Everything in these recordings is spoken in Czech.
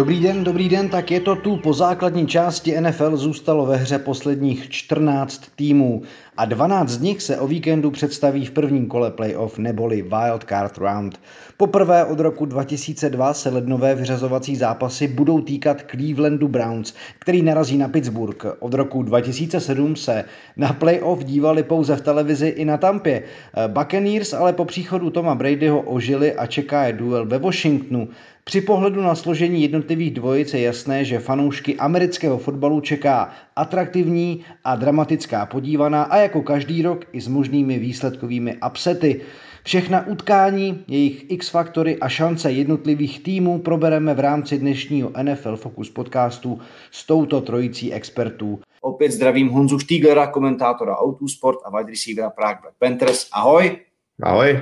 Dobrý den, dobrý den, tak je to tu. Po základní části NFL zůstalo ve hře posledních 14 týmů a 12 z nich se o víkendu představí v prvním kole playoff neboli Wild Card Round. Poprvé od roku 2002 se lednové vyřazovací zápasy budou týkat Clevelandu Browns, který narazí na Pittsburgh. Od roku 2007 se na playoff dívali pouze v televizi i na Tampě. Buccaneers ale po příchodu Toma Bradyho ožili a čeká je duel ve Washingtonu. Při pohledu na složení jednotlivých dvojic je jasné, že fanoušky amerického fotbalu čeká atraktivní a dramatická podívaná a jako každý rok i s možnými výsledkovými upsety. Všechna utkání, jejich X-faktory a šance jednotlivých týmů probereme v rámci dnešního NFL Focus podcastu s touto trojicí expertů. Opět zdravím Honzu Štíglera, komentátora Autosport a wide receivera Prague Black Panthers. Ahoj. Ahoj.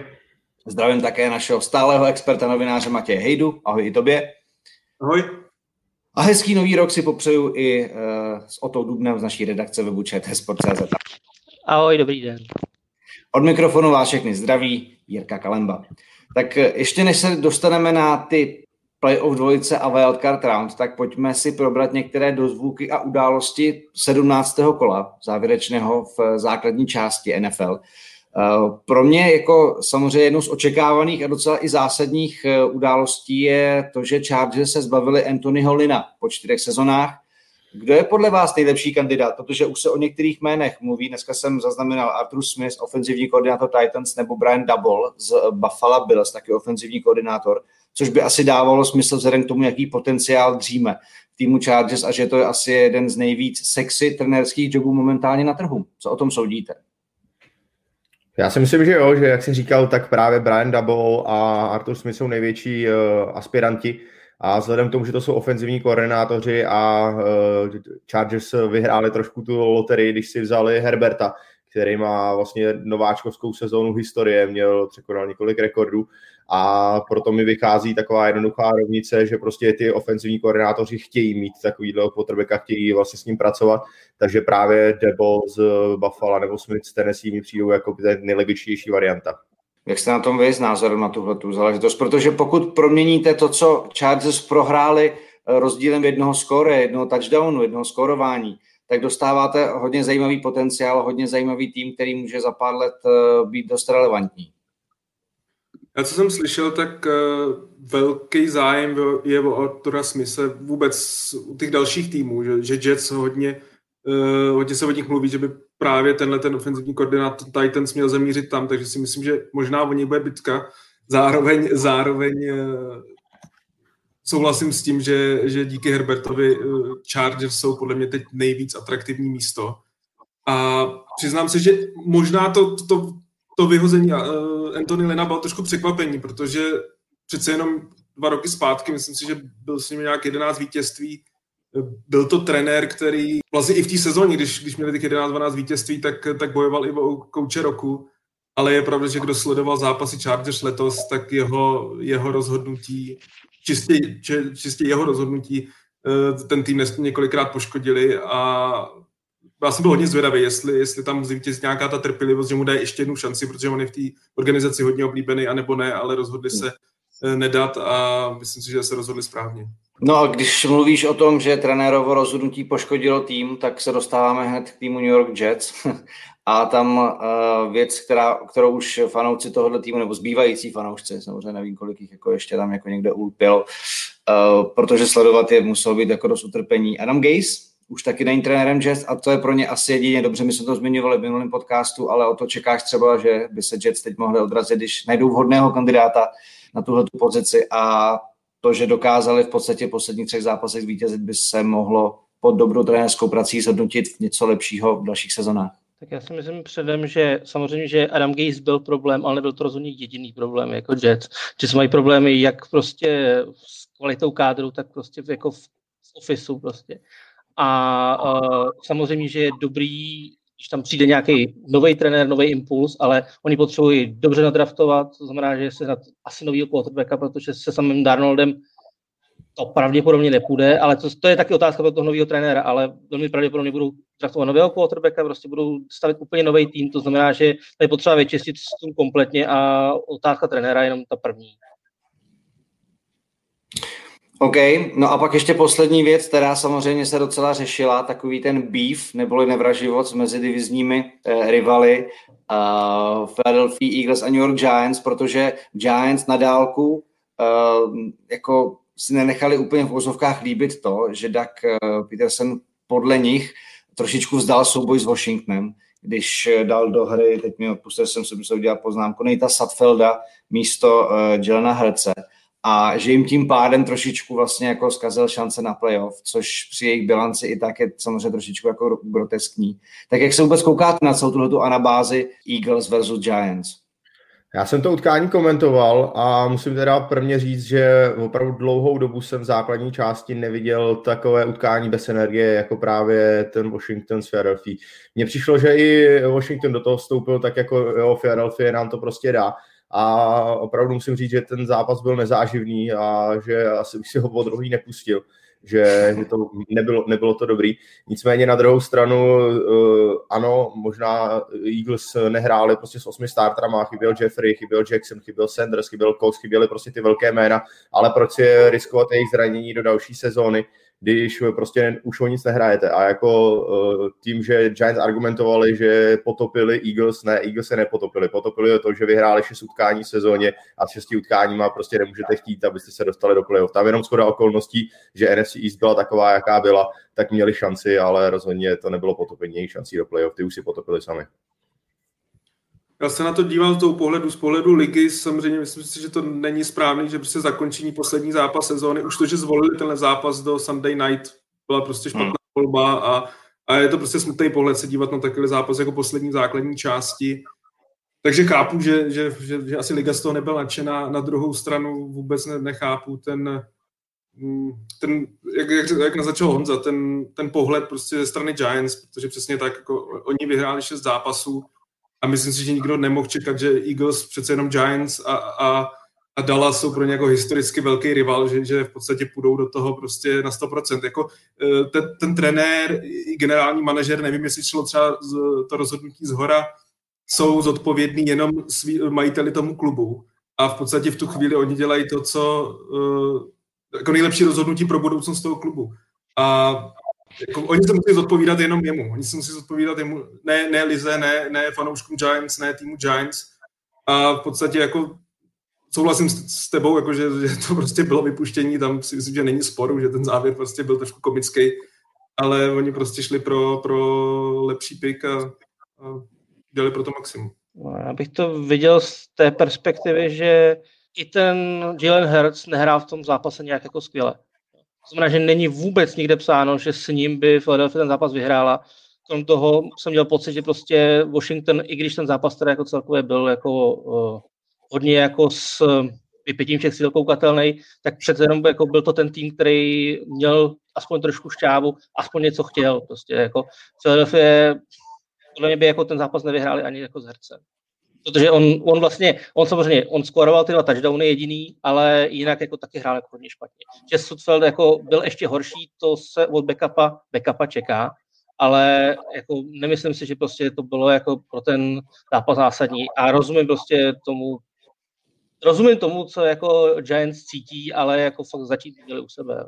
Zdravím také našeho stálého experta novináře Matěje Hejdu. Ahoj i tobě. Ahoj. A hezký nový rok si popřeju i uh, s Otou Dubnem z naší redakce webu Sport.cz. Ahoj, dobrý den. Od mikrofonu vás všechny zdraví Jirka Kalemba. Tak eh, ještě než se dostaneme na ty playoff dvojice a wildcard round, tak pojďme si probrat některé dozvuky a události 17. kola závěrečného v základní části NFL. Eh, pro mě jako samozřejmě jednou z očekávaných a docela i zásadních eh, událostí je to, že Chargers se zbavili Anthonyho Lina po čtyřech sezonách. Kdo je podle vás nejlepší kandidát? Protože už se o některých jménech mluví. Dneska jsem zaznamenal Arthur Smith, ofenzivní koordinátor Titans, nebo Brian Double z Buffalo Bills, taky ofenzivní koordinátor, což by asi dávalo smysl vzhledem k tomu, jaký potenciál dříme v týmu Chargers a že to je asi jeden z nejvíc sexy trenérských jobů momentálně na trhu. Co o tom soudíte? Já si myslím, že jo, že jak jsi říkal, tak právě Brian Double a Arthur Smith jsou největší uh, aspiranti. A vzhledem k tomu, že to jsou ofenzivní koordinátoři a uh, Chargers vyhráli trošku tu loterii, když si vzali Herberta, který má vlastně nováčkovskou sezónu historie, měl překonal několik rekordů a proto mi vychází taková jednoduchá rovnice, že prostě ty ofenzivní koordinátoři chtějí mít takovýhle quarterbacka, chtějí vlastně s ním pracovat, takže právě Debo z Buffalo nebo Smith z Tennessee mi přijdou jako nejlogičtější varianta. Jak jste na tom vy s názorem na tuhle tu záležitost? Protože pokud proměníte to, co Chargers prohráli eh, rozdílem jednoho skóre, jednoho touchdownu, jednoho skórování, tak dostáváte hodně zajímavý potenciál, hodně zajímavý tým, který může za pár let eh, být dost relevantní. Já co jsem slyšel, tak uh, velký zájem je o Artura Smise vůbec u těch dalších týmů, že, že Jets hodně, uh, hodně se o nich mluví, že by právě tenhle ten ofenzivní koordinátor Titans měl zamířit tam, takže si myslím, že možná o něj bude bitka. Zároveň, zároveň uh, souhlasím s tím, že, že díky Herbertovi uh, Chargers jsou podle mě teď nejvíc atraktivní místo. A přiznám se, že možná to, to, to vyhození uh, Anthony Lena bylo trošku překvapení, protože přece jenom dva roky zpátky, myslím si, že byl s ním nějak 11 vítězství, byl to trenér, který vlastně i v té sezóně, když, když měli těch 11-12 vítězství, tak, tak bojoval i o kouče roku, ale je pravda, že kdo sledoval zápasy Chargers letos, tak jeho, jeho rozhodnutí, čistě, čistě jeho rozhodnutí, eh, ten tým několikrát poškodili a já jsem byl hodně zvědavý, jestli, jestli tam zvítězí nějaká ta trpělivost, že mu dají ještě jednu šanci, protože on je v té organizaci hodně oblíbený, anebo ne, ale rozhodli se eh, nedat a myslím si, že se rozhodli správně. No a když mluvíš o tom, že trenérovo rozhodnutí poškodilo tým, tak se dostáváme hned k týmu New York Jets. A tam uh, věc, která, kterou už fanouci tohoto týmu, nebo zbývající fanoušci, samozřejmě nevím, kolik jich jako ještě tam jako někde ulpěl, uh, protože sledovat je muselo být jako dost utrpení. Adam Gaze, už taky není trenérem Jets a to je pro ně asi jedině dobře. My jsme to zmiňovali v minulém podcastu, ale o to čekáš třeba, že by se Jets teď mohli odrazit, když najdou vhodného kandidáta na tuhle pozici a to, že dokázali v podstatě posledních třech zápasech zvítězit, by se mohlo pod dobrou trenérskou prací zhodnotit v něco lepšího v dalších sezonách. Tak já si myslím předem, že samozřejmě, že Adam Gaze byl problém, ale nebyl to rozhodně jediný problém jako Jets. Jets mají problémy jak prostě s kvalitou kádru, tak prostě jako v ofisu prostě. A uh, samozřejmě, že je dobrý, když tam přijde nějaký nový trenér, nový impuls, ale oni potřebují dobře nadraftovat, to znamená, že se na asi nový quarterbacka, protože se samým Darnoldem to pravděpodobně nepůjde, ale to, to je taky otázka pro toho nového trenéra, ale velmi pravděpodobně budou draftovat nového quarterbacka, prostě budou stavit úplně nový tým, to znamená, že je potřeba vyčistit tým kompletně a otázka trenéra je jenom ta první. OK, no a pak ještě poslední věc, která samozřejmě se docela řešila, takový ten beef, neboli nevraživost mezi divizními eh, rivaly uh, Philadelphia Eagles a New York Giants, protože Giants na dálku uh, jako si nenechali úplně v vozovkách líbit to, že Doug uh, Peterson podle nich trošičku vzdal souboj s Washingtonem, když dal do hry, teď mi odpustil jsem si, musel udělat poznámku, Nejta Satfelda místo uh, Jelena Herce a že jim tím pádem trošičku vlastně jako zkazil šance na playoff, což při jejich bilanci i tak je samozřejmě trošičku jako groteskní. Tak jak se vůbec koukáte na celou tuhle anabázi Eagles versus Giants? Já jsem to utkání komentoval a musím teda prvně říct, že opravdu dlouhou dobu jsem v základní části neviděl takové utkání bez energie, jako právě ten Washington s Philadelphia. Mně přišlo, že i Washington do toho vstoupil tak jako jo, Philadelphia nám to prostě dá a opravdu musím říct, že ten zápas byl nezáživný a že asi už si ho po druhý nepustil, že, že to nebylo, nebylo to dobrý. Nicméně na druhou stranu, uh, ano, možná Eagles nehráli prostě s osmi starterama, chyběl Jeffrey, chyběl Jackson, chyběl Sanders, chyběl Cox, chyběly prostě ty velké jména, ale proč si riskovat jejich zranění do další sezóny, když prostě už o nic nehrajete. A jako uh, tím, že Giants argumentovali, že potopili Eagles, ne, Eagles se nepotopili. Potopili to, že vyhráli šest utkání v sezóně a s šesti utkáníma prostě nemůžete chtít, abyste se dostali do playoff. Tam jenom skoda okolností, že NFC East byla taková, jaká byla, tak měli šanci, ale rozhodně to nebylo potopení šancí do playoff. Ty už si potopili sami. Já se na to dívám z toho pohledu, z pohledu ligy, samozřejmě myslím si, že to není správný, že prostě zakončení poslední zápas sezóny, už to, že zvolili tenhle zápas do Sunday Night, byla prostě špatná hmm. volba a, a je to prostě smutný pohled se dívat na takový zápas jako poslední základní části. Takže chápu, že, že, že, že asi liga z toho nebyla nadšená, na druhou stranu vůbec ne, nechápu ten, mm, ten jak, jak, jak naznačil Honza, ten, ten pohled prostě ze strany Giants, protože přesně tak, jako oni vyhráli šest zápasů, a myslím si, že nikdo nemohl čekat, že Eagles, přece jenom Giants a, a, a Dallas jsou pro ně jako historicky velký rival, že, že v podstatě půjdou do toho prostě na 100%. Jako, eh, ten, ten trenér i generální manažer, nevím, jestli šlo třeba to rozhodnutí z hora, jsou zodpovědní jenom svý, majiteli tomu klubu. A v podstatě v tu chvíli oni dělají to, co uh, jako nejlepší rozhodnutí pro budoucnost toho klubu. A jako, oni se musí zodpovídat jenom jemu. Oni se musí zodpovídat jemu, ne, ne Lize, ne, ne fanouškům Giants, ne týmu Giants. A v podstatě jako souhlasím s, s tebou, jako že, že, to prostě bylo vypuštění, tam si myslím, že není sporu, že ten závěr prostě byl trošku komický, ale oni prostě šli pro, pro lepší pik a, a dělali pro to maximum. No, já bych to viděl z té perspektivy, že i ten Jalen Hurts nehrál v tom zápase nějak jako skvěle. To znamená, že není vůbec nikde psáno, že s ním by Philadelphia ten zápas vyhrála. Krom toho jsem měl pocit, že prostě Washington, i když ten zápas teda jako celkově byl jako uh, hodně jako s vypětím všech sil koukatelný, tak přece jenom jako byl to ten tým, který měl aspoň trošku šťávu, aspoň něco chtěl. Prostě jako Philadelphia podle mě by jako ten zápas nevyhráli ani jako z herce. Protože on, on vlastně, on samozřejmě, on skoroval ty dva touchdowny jediný, ale jinak jako taky hrál jako hodně špatně. Že Sudfeld jako byl ještě horší, to se od backupa, backupa čeká, ale jako nemyslím si, že prostě to bylo jako pro ten zápas zásadní a rozumím prostě tomu, rozumím tomu, co jako Giants cítí, ale jako fakt začít dělat u sebe.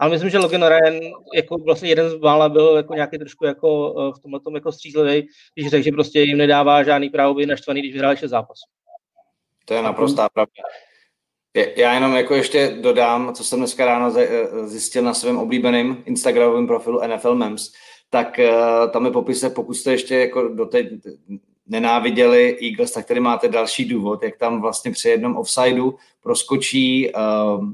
Ale myslím, že Logan Ryan jako vlastně jeden z mála byl jako nějaký trošku jako eh, v tomhle tom jako střízlivý, když řekl, že prostě jim nedává žádný právo být naštvaný, když vyhráli ještě zápas. To je naprostá pravda. Já jenom jako ještě dodám, co jsem dneska ráno eh, zjistil na svém oblíbeném Instagramovém profilu NFL Memes, tak eh, tam je popise, pokud jste ještě jako doteď nenáviděli Eagles, tak tady máte další důvod, jak tam vlastně při jednom offsideu proskočí uh,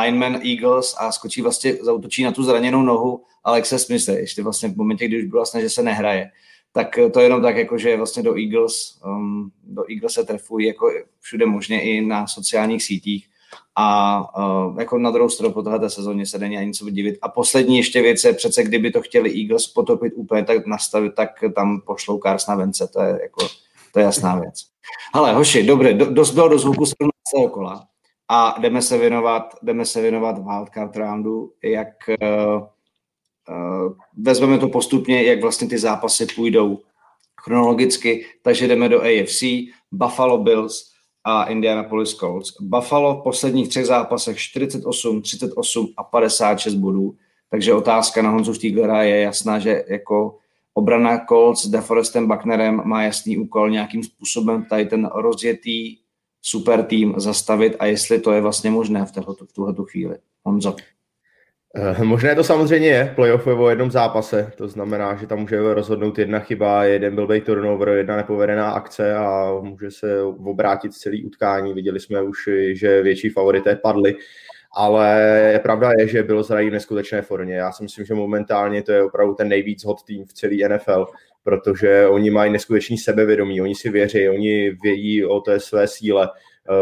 lineman Eagles a skočí vlastně, zautočí na tu zraněnou nohu Alexe Smithe, ještě vlastně v momentě, kdy už bylo vlastně, že se nehraje. Tak to je jenom tak, jako, že vlastně do Eagles, um, do Eagles se trefují jako všude možně i na sociálních sítích a uh, jako na druhou stranu po této sezóně se není ani co divit. A poslední ještě věc je přece, kdyby to chtěli Eagles potopit úplně tak nastavit, tak tam pošlou Cars na vence, to je jako, to je jasná věc. Ale hoši, dobře, do, dost bylo do zvuku 17. kola a jdeme se věnovat, jdeme se věnovat wildcard roundu, jak uh, uh, vezmeme to postupně, jak vlastně ty zápasy půjdou chronologicky, takže jdeme do AFC, Buffalo Bills, a Indianapolis Colts. Buffalo v posledních třech zápasech 48, 38 a 56 bodů, takže otázka na Honzu Stieglera je jasná, že jako obrana Colts s DeForestem Bucknerem má jasný úkol nějakým způsobem tady ten rozjetý super tým zastavit a jestli to je vlastně možné v, v tuhle chvíli. Honzo. Eh, možné to samozřejmě je, playoff je o jednom zápase, to znamená, že tam může rozhodnout jedna chyba, jeden blbý turnover, jedna nepovedená akce a může se obrátit celý utkání. Viděli jsme už, že větší favorité padly, ale pravda je, že byl zrají v neskutečné formě. Já si myslím, že momentálně to je opravdu ten nejvíc hot tým v celý NFL, protože oni mají neskutečný sebevědomí, oni si věří, oni vědí o té své síle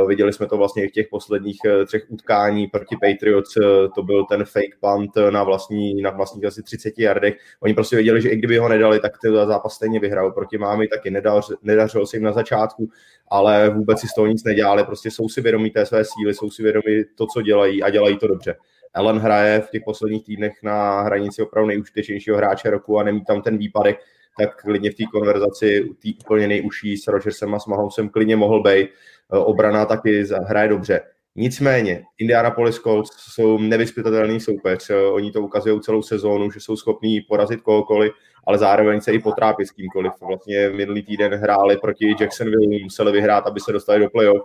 viděli jsme to vlastně v těch posledních eh, třech utkání proti Patriots, eh, to byl ten fake punt na vlastní, na vlastních asi 30 yardech. Oni prostě věděli, že i kdyby ho nedali, tak ten zápas stejně vyhrál. Proti mámy taky nedařilo, nedařilo se jim na začátku, ale vůbec si z toho nic nedělali. Prostě jsou si vědomí té své síly, jsou si vědomí to, co dělají a dělají to dobře. Ellen hraje v těch posledních týdnech na hranici opravdu nejúspěšnějšího hráče roku a nemí tam ten výpadek, tak klidně v té konverzaci té úplně nejužší s Rogersem a s Mahomesem klidně mohl být. Eh, obrana taky hraje dobře. Nicméně, Indianapolis Colts jsou nevyspytatelný soupeř. Eh, oni to ukazují celou sezónu, že jsou schopní porazit kohokoliv, ale zároveň se i potrápit s kýmkoliv. Vlastně minulý týden hráli proti Jacksonville, museli vyhrát, aby se dostali do playoff.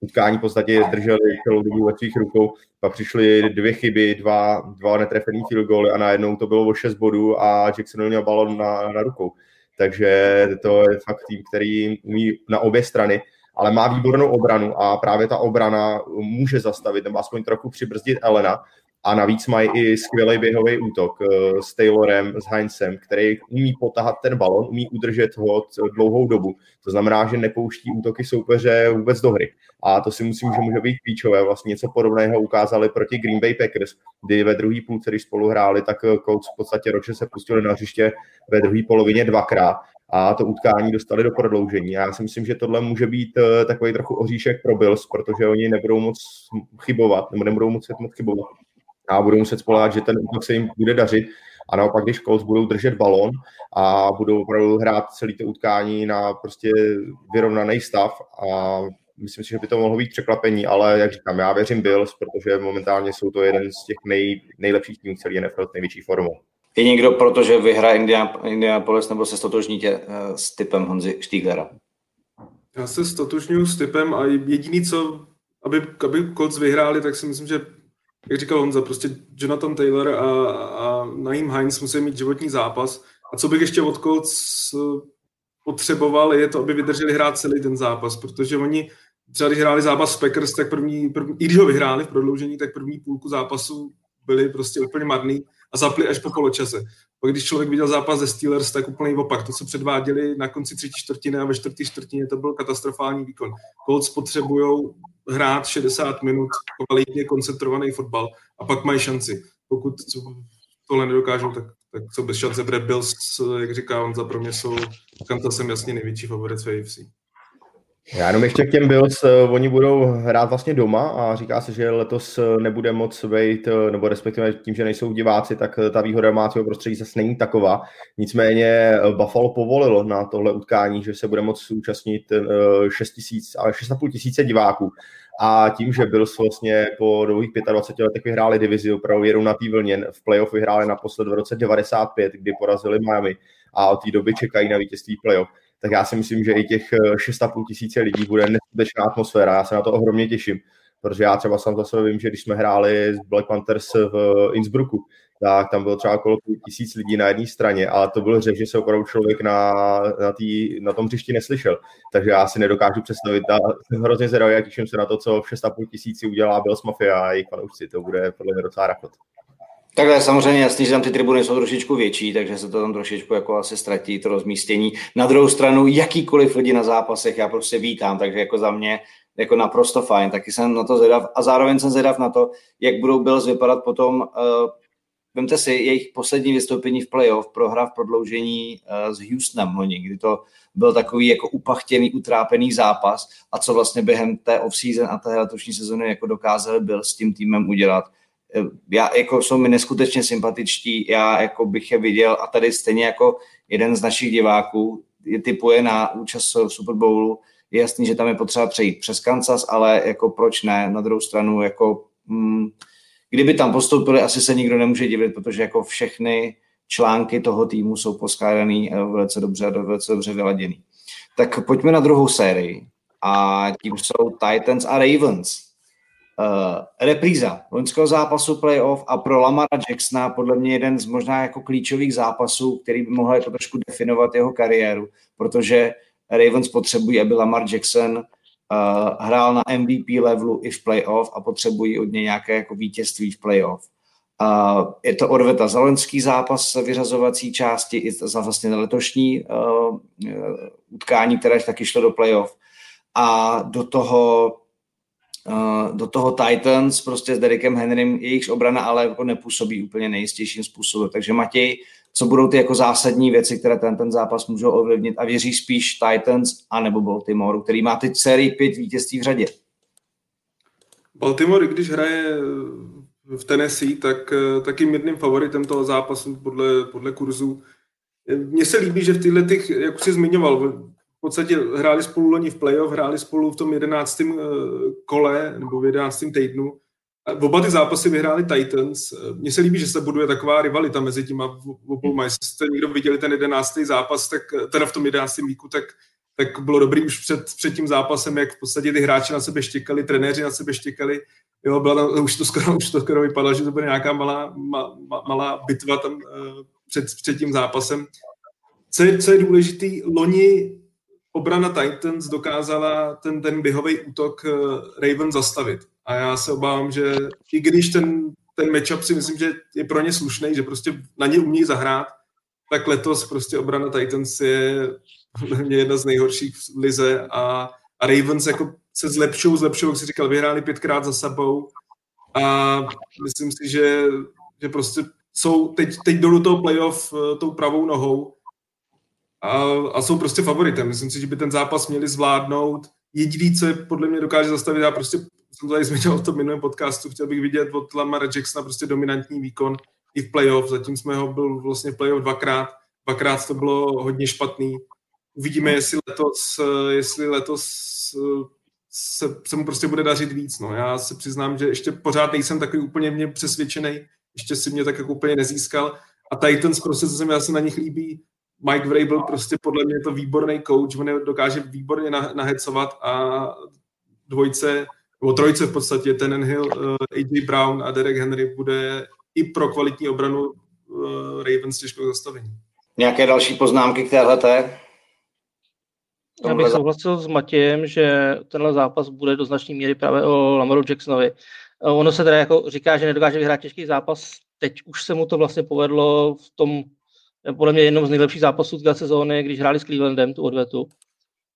Utkání v podstatě drželi celou dobu ve svých rukou, pak přišly dvě chyby, dva, dva netrefený field goaly a najednou to bylo o 6 bodů a Jacksonville měl balon na, na rukou. Takže to je fakt tým, který umí na obě strany ale má výbornou obranu a právě ta obrana může zastavit nebo aspoň trochu přibrzdit Elena. A navíc mají i skvělý běhový útok eh, s Taylorem, s Heinzem, který umí potahat ten balon, umí udržet ho dlouhou dobu. To znamená, že nepouští útoky soupeře vůbec do hry. A to si myslím, že může být klíčové. Vlastně něco podobného ukázali proti Green Bay Packers, kdy ve druhé půlce, když spolu hráli, tak Colts v podstatě ročně se pustili na hřiště ve druhé polovině dvakrát a to utkání dostali do prodloužení. Já si myslím, že tohle může být eh, takový trochu oříšek pro Bills, protože oni nebudou moc chybovat, nebo nebudou moc, moc chybovat a budou muset spolehat, že ten útok se jim bude dařit. A naopak, když Colts budou držet balón a budou opravdu hrát celý to utkání na prostě vyrovnaný stav a myslím si, že by to mohlo být překvapení, ale jak říkám, já věřím Bills, protože momentálně jsou to jeden z těch nej, nejlepších týmů celý NFL největší formou. Je někdo, protože vyhraje Indianapolis, nebo se stotožníte uh, s typem Honzi Stieglera? Já se stotožňuji s typem a jediný, co, aby, aby Colts vyhráli, tak si myslím, že jak říkal Honza, prostě Jonathan Taylor a, a Naim Heinz musí mít životní zápas. A co bych ještě od Colts eh, potřeboval, je to, aby vydrželi hrát celý ten zápas, protože oni třeba když hráli zápas s Packers, tak první, první, i když ho vyhráli v prodloužení, tak první půlku zápasu byli prostě úplně marný a zapli až po poločase. Pak když člověk viděl zápas ze Steelers, tak úplně opak. To, co předváděli na konci třetí čtvrtiny a ve čtvrtý čtvrtině, to byl katastrofální výkon. Colts potřebují hrát 60 minut kvalitně koncentrovaný fotbal a pak mají šanci. Pokud tohle nedokážou, tak, tak jsou bez šance. Brad Bills, jak říká on, za pro mě jsou Kansasem jasně největší favorit v AFC. Já jenom ještě k těm Bills, eh, oni budou hrát vlastně doma a říká se, že letos eh, nebude moc vejít, eh, nebo respektive tím, že nejsou diváci, tak ta výhoda domácího prostředí zase není taková. Nicméně Buffalo povolilo na tohle utkání, že se bude moct účastnit 6 tisíc, ale 6,5 tisíce diváků. A tím, že Bills vlastně po dlouhých 25 letech vyhráli divizi, opravdu jedou na vlně, v playoff vyhráli naposled v roce 95, kdy porazili Miami a od té doby čekají na vítězství playoff tak já si myslím, že i těch 6,5 eh, tisíce lidí bude neskutečná atmosféra. Já se na to ohromně těším, protože já třeba sám za sebe vím, že když jsme hráli s Black Panthers v Innsbrucku, tak tam bylo třeba okolo tisíc lidí na jedné straně, ale to byl řeč, že se opravdu člověk na, na, tý, na tom hřišti neslyšel. Takže já si nedokážu představit, a jsem hrozně zvědavý, jak těším se na to, co v 6,5 tisíci udělá Bills Mafia a jejich fanoušci. To bude podle mě docela rachot. Takhle samozřejmě jasný, že tam ty tribuny jsou trošičku větší, takže se to tam trošičku jako asi ztratí, to rozmístění. Na druhou stranu, jakýkoliv lidi na zápasech já prostě vítám, takže jako za mě jako naprosto fajn, taky jsem na to zvědav a zároveň jsem zvědav na to, jak budou Bills vypadat potom, uh, vemte si jejich poslední vystoupení v playoff, prohra v prodloužení uh, s Houstonem loni, kdy to byl takový jako upachtěný, utrápený zápas a co vlastně během té off-season a té letošní sezóny jako dokázali byl s tím týmem udělat já, jako jsou mi neskutečně sympatičtí, já jako bych je viděl a tady stejně jako jeden z našich diváků je typuje na účast v Super Bowlu, Je jasný, že tam je potřeba přejít přes Kansas, ale jako proč ne? Na druhou stranu, jako mm, kdyby tam postoupili, asi se nikdo nemůže divit, protože jako všechny články toho týmu jsou poskládaný a velice dobře, velice dobře vyladěný. Tak pojďme na druhou sérii a tím jsou Titans a Ravens. Uh, repríza loňského zápasu playoff a pro Lamara Jacksona podle mě jeden z možná jako klíčových zápasů, který by mohl jako trošku definovat jeho kariéru, protože Ravens potřebují, aby Lamar Jackson uh, hrál na MVP levelu i v playoff a potřebují od něj nějaké jako vítězství v playoff. Uh, je to odveta za loňský zápas vyřazovací části i za vlastně letošní uh, utkání, které taky šlo do playoff. A do toho do toho Titans prostě s Derekem Henrym, jejich obrana ale jako nepůsobí úplně nejistějším způsobem. Takže Matěj, co budou ty jako zásadní věci, které ten, ten zápas můžou ovlivnit a věří spíš Titans a nebo Baltimore, který má teď sérii pět vítězství v řadě? Baltimore, když hraje v Tennessee, tak taky mírným favoritem toho zápasu podle, podle kurzu. Mně se líbí, že v těchto, těch, jak už jsi zmiňoval, podstatě hráli spolu loni v playoff, hráli spolu v tom jedenáctém eh, kole nebo v jedenáctém týdnu. V oba ty zápasy vyhráli Titans. Mně se líbí, že se buduje taková rivalita mezi těma obou. Jestli jste někdo viděli ten jedenáctý zápas, tak teda v tom jedenáctém víku, tak, tak bylo dobrý už před, před tím zápasem, jak v podstatě ty hráči na sebe štěkali, trenéři na sebe štěkali. Jo, byla tam, už to skoro, už to skoro vypadalo, že to bude nějaká malá, ma, ma, malá bitva tam uh, před, před tím zápasem. Co je, co je důležitý, loni obrana Titans dokázala ten, ten běhový útok eh, Raven zastavit. A já se obávám, že i když ten, ten matchup si myslím, že je pro ně slušný, že prostě na ně umí zahrát, tak letos prostě obrana Titans je mě jedna z nejhorších v lize a, a Ravens jako se zlepšou, zlepšou, jak si říkal, vyhráli pětkrát za sebou a myslím si, že, že prostě jsou teď, teď jdou do toho playoff uh, tou pravou nohou a, a jsou prostě favoritem. Myslím si, že by ten zápas měli zvládnout. Jediný, co je podle mě dokáže zastavit, já prostě jsem to tady zmiňoval v tom minulém podcastu, chtěl bych vidět od Lamara Jacksona prostě dominantní výkon i v playoff. Zatím jsme ho byl vlastně v playoff dvakrát. Dvakrát to bylo hodně špatný. Uvidíme, jestli letos, jestli letos se, se mu prostě bude dařit víc. No. Já se přiznám, že ještě pořád nejsem takový úplně mě přesvědčený, ještě si mě tak jako úplně nezískal. A Titans prostě, co se mi asi na nich líbí, Mike Vrabel prostě podle mě je to výborný coach, on je dokáže výborně nahecovat a dvojce, nebo trojce v podstatě, ten Hill, eh, AJ Brown a Derek Henry bude i pro kvalitní obranu uh, Ravens těžko zastavení. Nějaké další poznámky k téhleté? Já bych souhlasil s Matějem, že tenhle zápas bude do značné míry právě o Lamaru Jacksonovi. Eh, ono se teda jako říká, že nedokáže vyhrát těžký zápas. Teď už se mu to vlastně povedlo v tom podle mě jednou z nejlepších zápasů té sezóny, když hráli s Clevelandem tu odvetu.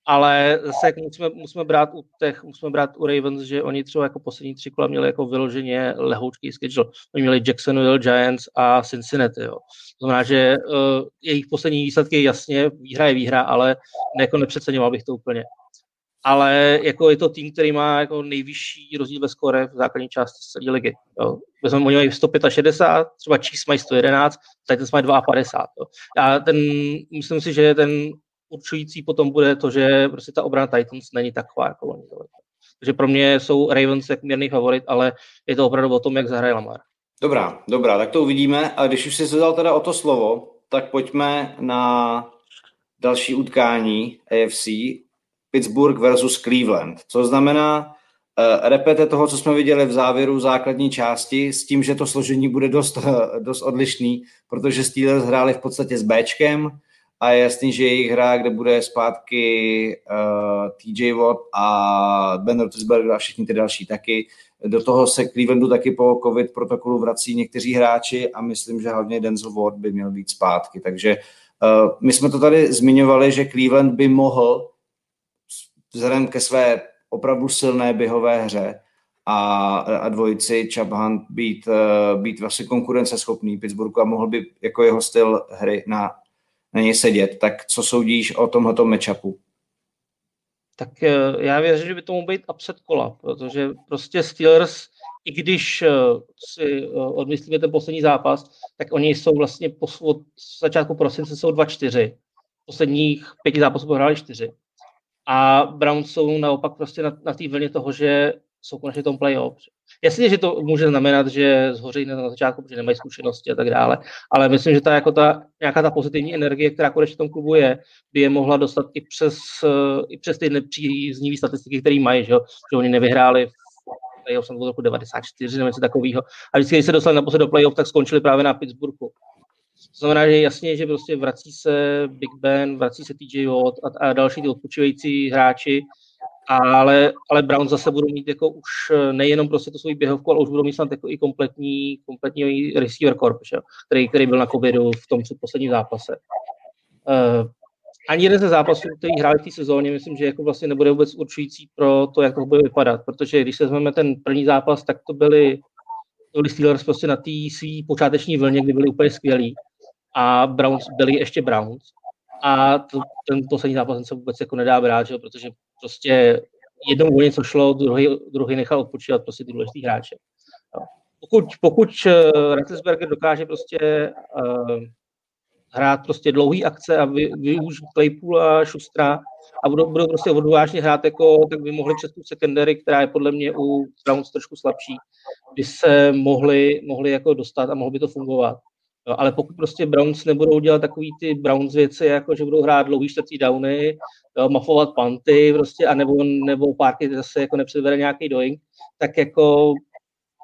Ale zase musíme, musíme, brát u těch, musíme brát u Ravens, že oni třeba jako poslední tři kola měli jako vyloženě lehoučký schedule. Oni měli Jacksonville, Giants a Cincinnati. Jo. To znamená, že uh, jejich poslední výsledky jasně, výhra je výhra, ale jako nepřeceňoval bych to úplně ale jako je to tým, který má jako nejvyšší rozdíl ve skore v základní části celé ligy. Jo. Vezmeme, oni mají 165, třeba Chiefs mají 111, Titans mají 52. Jo. A ten, myslím si, že ten určující potom bude to, že prostě ta obrana Titans není taková, jako oni. Takže pro mě jsou Ravens jak mírný favorit, ale je to opravdu o tom, jak zahraje Lamar. Dobrá, dobrá, tak to uvidíme. A když už jsi se dal teda o to slovo, tak pojďme na další utkání AFC. Pittsburgh versus Cleveland, co znamená uh, repete toho, co jsme viděli v závěru základní části, s tím, že to složení bude dost, uh, dost odlišný, protože Steelers hráli v podstatě s Bčkem a je jasný, že jejich hra, kde bude zpátky uh, eh, TJ Watt a Ben Roethlisberger a všichni ty další taky. Do toho se Clevelandu taky po covid protokolu vrací někteří hráči a myslím, že hlavně Denzel Ward by měl být zpátky. Takže uh, my jsme to tady zmiňovali, že Cleveland by mohl vzhledem ke své opravdu silné běhové hře a, a dvojici Chubb Hunt být, uh, být vlastně konkurenceschopný Pittsburghu a mohl by jako jeho styl hry na, na něj sedět. Tak co soudíš o tomhle matchupu? Tak eh, já věřím, že by to mohl být upset kola, protože prostě Steelers, i když eh, si odmyslíme ten poslední zápas, tak oni jsou vlastně po, od začátku prosince jsou 2-4. Posledních pěti zápasů prohráli čtyři A Browns jsou naopak prostě na, na té vlně toho, že jsou konečně tom playoff. Jasně, že to může znamenat, že zhoří na začátku, protože nemají zkušenosti a tak dále, ale myslím, že ta, jako ta, nějaká ta pozitivní energie, která konečně v tom klubu je, by je mohla dostat i přes, uh, i přes ty nepříznivé statistiky, které mají, že, že oni nevyhráli v playoff jsem roku 94 nebo něco takového. A vždycky, když se dostali naposled do playoff, tak skončili právě na Pittsburghu. To znamená, že jasně, že prostě vrací se Big Ben, vrací se TJ Watt a, a další ty odpočívající hráči, ale, ale Browns zase budou mít jako už eh, nejenom prostě to svou běhovku, ale už budou mít snad jako i kompletní, kompletní receiver corp, že? Který, který byl na covidu v tom předposledním zápase. Uh, ani jeden ze zápasů, který hráli v té sezóně, myslím, že jako vlastně nebude vůbec určující pro to, jak to bude vypadat, protože když se vezmeme ten první zápas, tak to byly, byli Steelers prostě na té své počáteční vlně, kdy byli úplně skvělí a Browns byli ještě Browns a to, ten poslední zápas se vůbec jako nedá brát, že? protože prostě jednou o něco šlo, druhý, druhý nechal odpočívat prostě ty důležitý hráče. Pokud, pokud uh, Rattlisberger dokáže prostě uh, hrát prostě dlouhý akce a vy, využít Claypoola, Šustra a budou, budou prostě odvážně hrát, jako, tak by mohli přes tu secondary, která je podle mě u Browns trošku slabší, by se mohli, mohli jako dostat a mohlo by to fungovat. Jo, ale pokud prostě Browns nebudou dělat takový ty Browns věci, jako že budou hrát dlouhý čtvrtý downy, jo, mafovat panty prostě, a nebo, nebo párky zase jako nepředvede nějaký doing, tak jako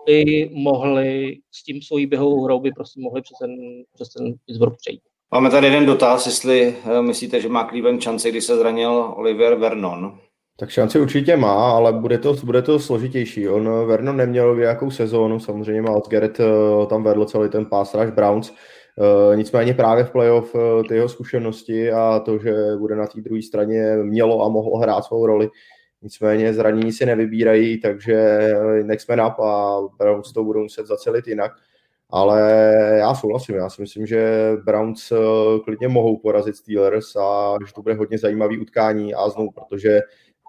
by mohli s tím svojí běhovou hrou by prostě mohli přes ten, přes ten Pittsburgh přejít. Máme tady jeden dotaz, jestli eh, myslíte, že má Cleveland šanci, když se zranil Oliver Vernon. Tak šanci určitě má, ale bude to, bude to složitější. On Vernon neměl nějakou sezónu, samozřejmě Miles Garrett eh, tam vedl celý ten pass rush Browns, nicméně právě v playoff ty jeho zkušenosti a to, že bude na té druhé straně mělo a mohlo hrát svou roli. Nicméně zranění si nevybírají, takže next man up a Browns to budou muset zacelit jinak. Ale já souhlasím, já si myslím, že Browns klidně mohou porazit Steelers a že to bude hodně zajímavý utkání a znovu, protože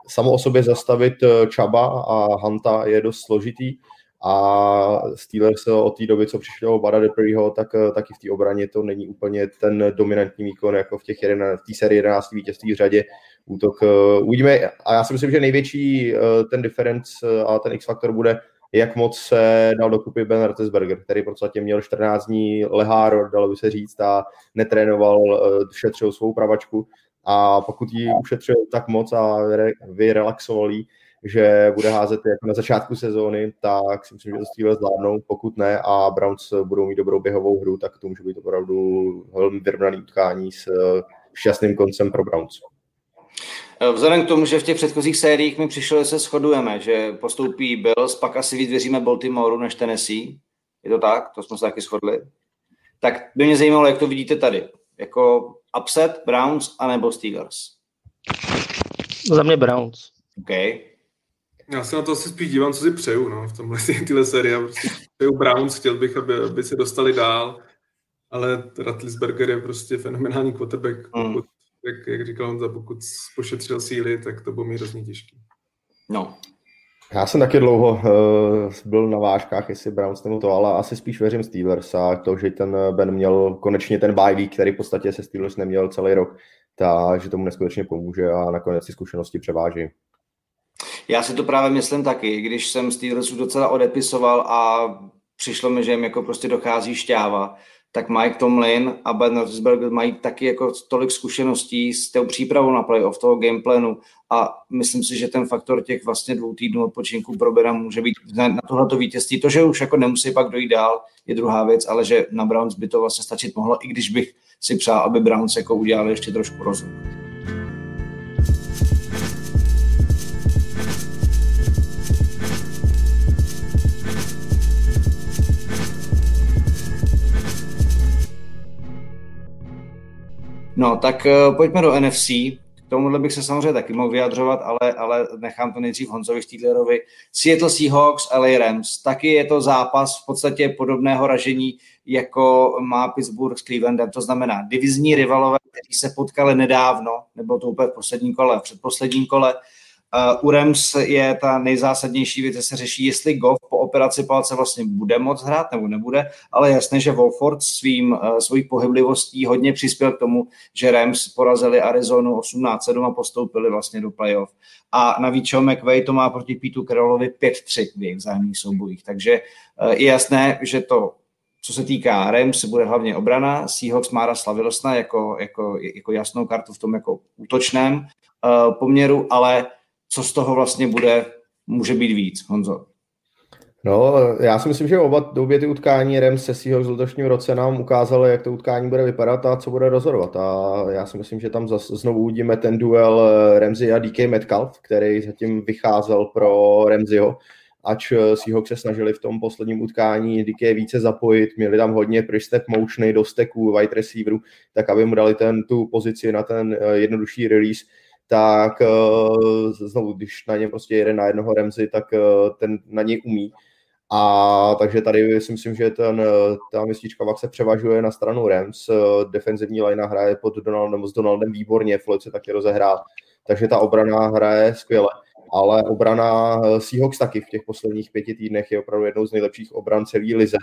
samo o sobě zastavit Čaba a Hanta je dost složitý a Steelers od té doby, co přišlo Bada Dupreeho, tak taky v té obraně to není úplně ten dominantní výkon jako v, v té sérii 11 vítězství v řadě útok. Uvidíme a já si myslím, že největší ten difference a ten X-faktor bude jak moc se dal dokupy Ben Roethlisberger, který v podstatě měl 14 dní leháro, dalo by se říct, a netrénoval, šetřil svou pravačku a pokud ji ušetřil tak moc a vyrelaxoval jí, že bude házet jako na začátku sezóny, tak si myslím, že to Steelers zvládnou, pokud ne a Browns budou mít dobrou běhovou hru, tak to může být opravdu velmi vyrovnaný utkání s šťastným koncem pro Browns. Vzhledem k tomu, že v těch předchozích sériích mi přišlo, že se shodujeme, že postoupí Bills, pak asi víc věříme Baltimoreu než Tennessee. Je to tak? To jsme se taky shodli. Tak by mě zajímalo, jak to vidíte tady. Jako upset Browns anebo Steelers? Za mě Browns. OK. Já se na to asi spíš dívám, co si přeju no, v tomhle tyhle série. Prostě přeju Browns, chtěl bych, aby, aby se dostali dál, ale Ratlisberger je prostě fenomenální quarterback. Mm. Pokud, jak, jak říkal on, pokud pošetřil síly, tak to bylo mi hrozně těžké. No. Já jsem taky dlouho uh, byl na vážkách, jestli Browns nebo to, ale asi spíš věřím Steelers a to, že ten Ben měl konečně ten bye week, který v podstatě se Steelers neměl celý rok, takže tomu neskutečně pomůže a nakonec si zkušenosti převáží. Já si to právě myslím taky, když jsem Steelersů docela odepisoval a přišlo mi, že jim jako prostě dochází šťáva, tak Mike Tomlin a Ben Roethlisberger mají taky jako tolik zkušeností s tou přípravou na playoff, toho gameplanu a myslím si, že ten faktor těch vlastně dvou týdnů odpočinku pro Bera může být na tohleto vítězství. To, že už jako nemusí pak dojít dál, je druhá věc, ale že na Browns by to vlastně stačit mohlo, i když bych si přál, aby Browns jako udělali ještě trošku rozum. No, tak uh, pojďme do NFC. K tomuhle bych se samozřejmě taky mohl vyjadřovat, ale, ale nechám to nejdřív Honzovi Štýdlerovi. Seattle Seahawks, LA Rams. Taky je to zápas v podstatě podobného ražení, jako má Pittsburgh s Clevelandem. To znamená divizní rivalové, kteří se potkali nedávno, nebo to úplně v posledním kole, v předposledním kole. Uh, u Rams je ta nejzásadnější věc, že se řeší, jestli Goff po operaci palce vlastně bude moc hrát nebo nebude, ale jasné, že Wolford svým, uh, svojí pohyblivostí hodně přispěl k tomu, že Rams porazili Arizonu 18-7 a postoupili vlastně do playoff. A navíc Joe McVay to má proti Pítu Carrollovi 5-3 v jejich vzájemných soubojích. Takže uh, je jasné, že to co se týká Rams, bude hlavně obrana. Seahawks má Rasla jako, jako, jako jasnou kartu v tom jako útočném uh, poměru, ale co z toho vlastně bude, může být víc, Honzo? No, já si myslím, že oba obě ty utkání Rams se Seahawks v letošním roce nám ukázaly, jak to utkání bude vypadat a co bude rozhodovat. A já si myslím, že tam zase znovu uvidíme ten duel eh, Ramsey a DK Metcalf, který zatím vycházel pro Ramseyho ač eh, Seahawks se snažili v tom posledním utkání DK více zapojit, měli tam hodně pre-step motiony do steku wide receiveru, tak aby mu dali ten, tu pozici na ten eh, jednodušší release, tak uh, znovu, když na něm prostě jede na jednoho Remzy, tak uh, ten na něj umí. A takže tady si myslím, že ten, ta městíčka se převažuje na stranu Rams. Defenzivní line hraje pod Donaldem, s Donaldem výborně, Floyd se taky rozehrál. Takže ta obrana hraje skvěle ale obrana eh, Seahawks taky v těch posledních pěti týdnech je opravdu jednou z nejlepších obran celé lize.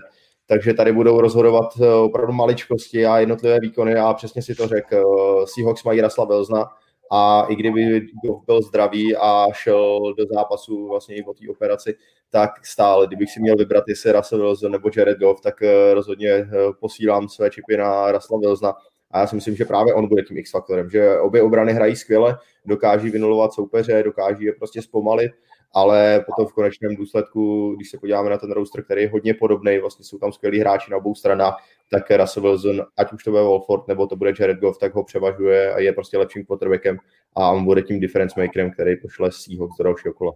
Takže tady budou rozhodovat eh, opravdu maličkosti a jednotlivé výkony a přesně si to řekl. Eh, Seahawks mají Rasla Belzna a i kdyby byl zdravý a šel do zápasu vlastně i po té operaci, tak stále, kdybych si měl vybrat, jestli Russell Wilson nebo Jared Goff, tak rozhodně posílám své čipy na Rasla Wilsona. A já si myslím, že právě on bude tím X-faktorem, že obě obrany hrají skvěle, dokáží vynulovat soupeře, dokáží je prostě zpomalit, ale potom v konečném důsledku, když se podíváme na ten roster, který je hodně podobný, vlastně jsou tam skvělí hráči na obou stranách, tak Russell Wilson, ať už to bude Wolford nebo to bude Jared Goff, tak ho převažuje a je prostě lepším quarterbackem a on bude tím difference makerem, který pošle Seahawks do dalšího kola.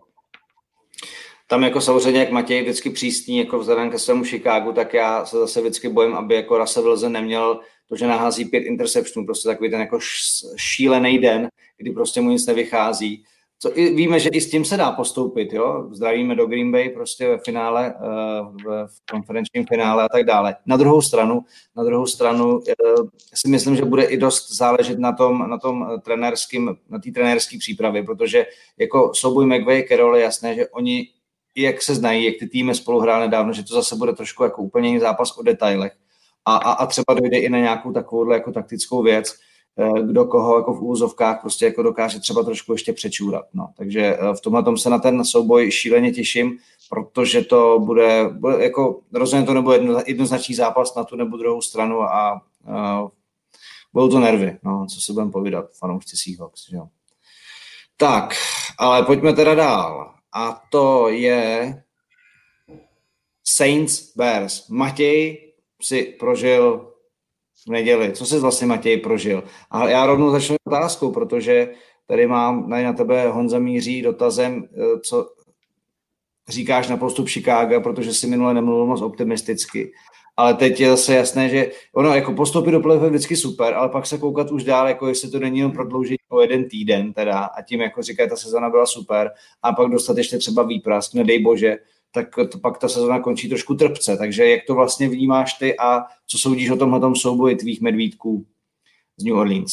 Tam jako samozřejmě, jak Matěj vždycky přísný jako vzhledem ke svému Chicagu, tak já se zase vždycky bojím, aby jako Russell Wilson neměl to, že nahází pět interceptionů, prostě takový ten jako šílený den, kdy prostě mu nic nevychází. Co, i, víme, že i s tím se dá postoupit, jo? Zdravíme do Green Bay prostě ve finále, uh, v, v konferenčním finále a tak dále. Na druhou stranu, na druhou stranu uh, si myslím, že bude i dost záležet na tom, na tom trenérským, na té trenérské přípravě, protože jako souboj McVay, Carroll je jasné, že oni jak se znají, jak ty týmy spolu hráli nedávno, že to zase bude trošku jako úplně jiný zápas o detailech a, a, a třeba dojde i na nějakou takovou jako taktickou věc, eh, kdo koho jako v úzovkách prostě jako dokáže třeba trošku ještě přečůrat. No. Takže eh, v tomhle tom se na ten souboj šíleně těším, protože to bude, bude jako rozhodně to nebude jedno, jednoznačný zápas na tu nebo druhou stranu a, a budou to nervy, no, co se budeme povídat, fanoušci Seahawks. Že. Tak, ale pojďme teda dál. A to je Saints Bears. Matěj, si prožil v neděli? Co jsi vlastně, Matěj, prožil? A já rovnou začnu otázkou, protože tady mám na tebe Honza míří dotazem, eh, co říkáš na postup Chicago, protože si minule nemluvil moc optimisticky. Ale teď je zase jasné, že ono jako postupy do playoff je vždycky super, ale pak se koukat už dál, jako jestli to není jen prodloužit o jeden týden teda a tím jako říká, ta sezona byla super a pak dostat ještě třeba výprask, nedej bože, tak to pak ta sezona končí trošku trpce. Takže jak to vlastně vnímáš ty a co soudíš o tomhle souboji tvých medvídků z New Orleans?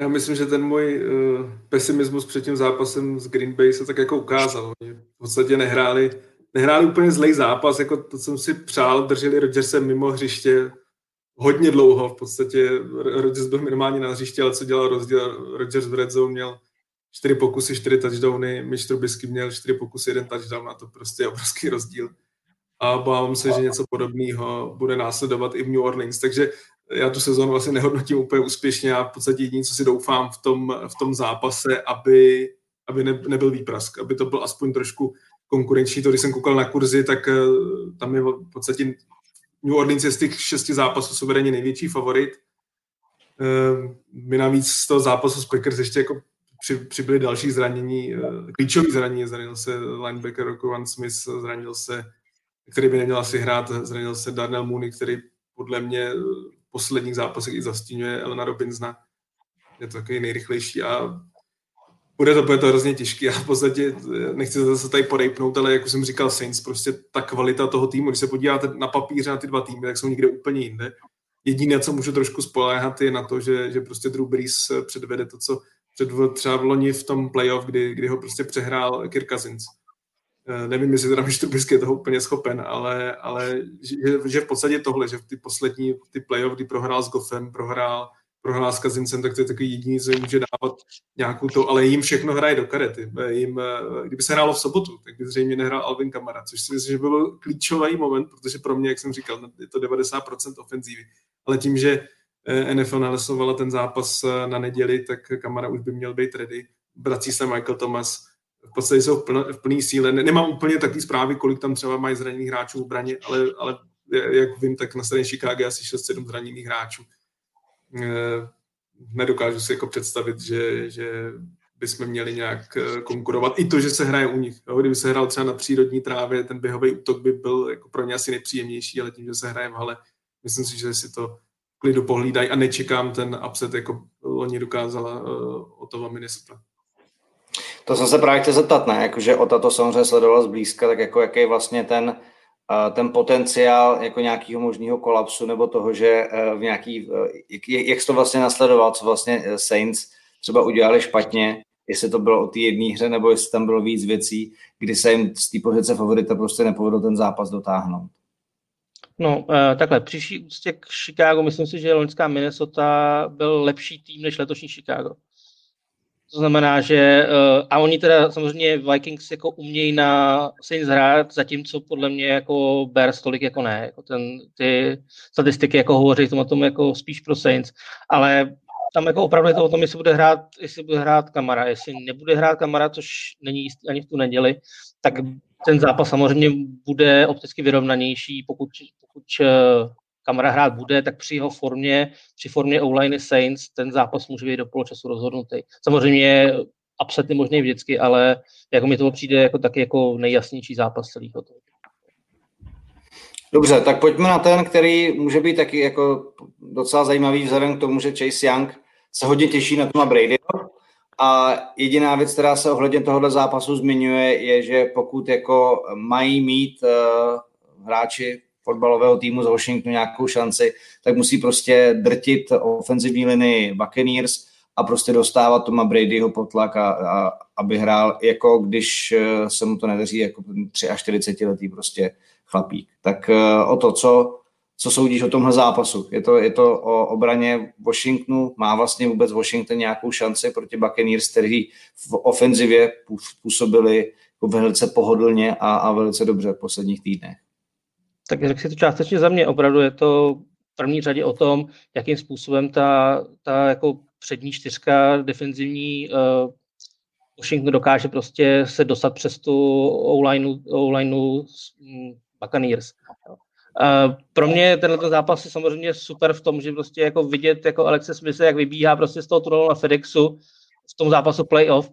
Já myslím, že ten můj uh, pesimismus před tím zápasem s Green Bay se tak jako ukázal. Oni v podstatě nehráli, nehráli úplně zlej zápas, jako to, co jsem si přál, drželi Rodgerse mimo hřiště hodně dlouho. V podstatě Rodgers byl minimálně na hřiště, ale co dělal rozdíl, Rodgers v red zone měl čtyři pokusy, čtyři touchdowny, Mitch Trubisky měl čtyři pokusy, jeden touchdown a to prostě je obrovský rozdíl. A bávám se, že něco podobného bude následovat i v New Orleans, takže já tu sezónu vlastně nehodnotím úplně úspěšně a v podstatě jediné, co si doufám v tom, v tom zápase, aby, aby ne, nebyl výprask, aby to byl aspoň trošku konkurenční. To, když jsem koukal na kurzy, tak eh, tam je v podstatě New Orleans je z těch šesti zápasů suverénně největší favorit. Eh, my navíc z toho zápasu s Packers ještě jako při, přibyly další zranění, eh, klíčové zranění, zranil se linebacker Rokovan Smith, zranil se, který by neměl asi hrát, zranil se Darnell Mooney, který podle mě v posledních zápasech i zastínuje Elena Robinsona. Je to takový nejrychlejší a bude to, bude to hrozně těžké. Já v podstatě eh, nechci se zase tady podejpnout, ale jak už jsem říkal Saints, prostě ta kvalita toho týmu, když se podíváte na papíře na ty dva týmy, tak jsou někde úplně jinde. Jediné, co můžu trošku spoléhat, je na to, že, že prostě Drew Brees předvede to, co předvedl třeba v loni v tom playoff, kdy, kdy ho prostě přehrál Kirk Cousins. Uh, nevím, jestli teda Mitch Trubisky je toho úplně schopen, ale, ale že, že, v podstatě tohle, že v ty poslední ty playoff, kdy prohrál s Goffem, prohrál prohrál s Kazincem, tak to je takový jediný, co jim může dávat nějakou to, ale jim všechno hraje do karety. Jim, eh, kdyby se hrálo v sobotu, tak by zřejmě nehrál Alvin Kamara, což si myslím, že byl klíčový moment, protože pro mě, jak jsem říkal, je to 90% ofenzívy. Ale tím, že eh, NFL nalesovala ten zápas eh, na neděli, tak Kamara už by měl být ready. Vrací se Michael Thomas, v podstatě jsou v, pln, v plný síle. Nemám úplně takový zprávy, kolik tam třeba mají zraněných hráčů v braně, ale, ale jak vím, tak na straně Chicago asi 6-7 zraněných hráčů. Eh, nedokážu si jako představit, že, že bychom měli nějak eh, konkurovat. I to, že se hraje u nich. Jo? Kdyby se hrál třeba na přírodní trávě, ten běhový útok by byl jako pro ně asi nepříjemnější, ale tím, že se hraje v hale, myslím si, že si to klidu pohlídají a nečekám ten upset, jako loni dokázala uh, Ottawa Minnesota. To jsem se právě chtěl zeptat, ne? Jakože Ota to samozřejmě sledoval zblízka, tak jako jaký je vlastně ten ten potenciál jako nějakého možného kolapsu nebo toho, že eh, v nějaký, eh, jak, jak jsi to vlastně nasledoval, co vlastně eh, Saints třeba udělali špatně, jestli to bylo o té jedné hře, nebo jestli tam bylo víc věcí, kdy se jim z té pozice favorita prostě nepovedlo ten zápas dotáhnout. No, takhle, příští úctě k Chicago, myslím si, že loňská Minnesota byl lepší tým než letošní Chicago. To znamená, že uh, a oni teda samozřejmě Vikings jako umějí na Saints hrát, zatímco podle mě jako Bears tolik jako ne. Jako ten, ty statistiky jako hovoří tomu tom jako spíš pro Saints, ale tam jako opravdu je to o tom, jestli bude hrát, jestli bude hrát Kamara. Jestli nebude hrát Kamara, což není jistý ani v tu neděli, tak ten zápas samozřejmě bude opticky vyrovnanější, pokud, pokud uh, Kamara hrát bude, tak při jeho formě, při formě online Saints, ten zápas může být do poločasu rozhodnutý. Samozřejmě upset je možný vždycky, ale jako mi to přijde jako taky jako nejjasnější zápas celého toho. Dobře, tak pojďme na ten, který může být taky jako docela zajímavý vzhledem k tomu, že Chase Young se hodně těší na Toma Brady. A jediná věc, která se ohledně tohohle zápasu zmiňuje, je, že pokud jako mají mít uh, hráči fotbalového týmu z Washingtonu nějakou šanci, tak musí prostě drtit ofenzivní linii Buccaneers a prostě dostávat Toma Bradyho pod tlak, a, a, aby hrál, jako když eh, se mu to nedaří, jako 43 letý prostě chlapík. Tak eh, o to, co, co soudíš o tomhle zápasu? Je to, je to o obraně Washingtonu? Má vlastně vůbec Washington nějakou šanci proti Buccaneers, který v ofenzivě působili jako velice pohodlně a, a velice dobře v posledních týdnech? Tak řekl si to částečně za mě. Opravdu je to v první řadě o tom, jakým způsobem ta, ta jako přední čtyřka defenzivní uh, Washington dokáže prostě se dostat přes tu O-line mm, Buccaneers. Uh, pro mě tenhle zápas je samozřejmě super v tom, že prostě jako vidět jako Alexe Smith, jak vybíhá prostě z toho tunelu na FedExu v tom zápasu playoff,